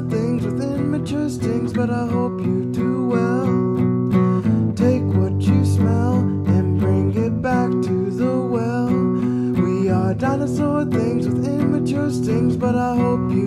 more things within my stings, but I hope you do well. Take what you smell and bring it back to the well. We are dinosaur things with immature stings, but I hope you.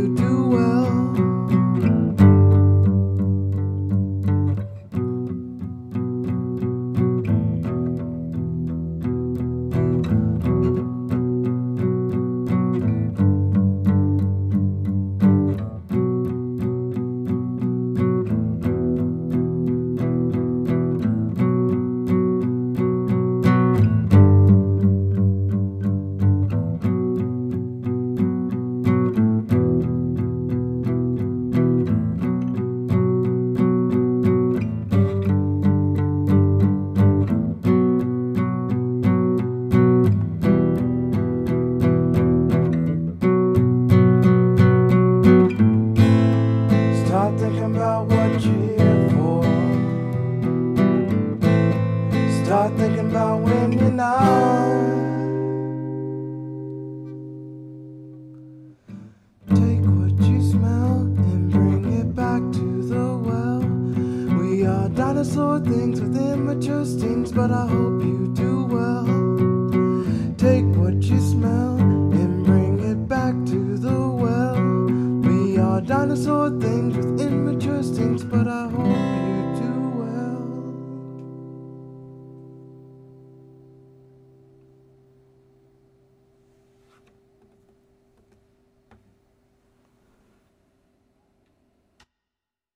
When you're not. Take what you smell and bring it back to the well. We are dinosaur things with immature stings, but I hope you do well. Take what you smell and bring it back to the well. We are dinosaur things with immature stings, but I hope you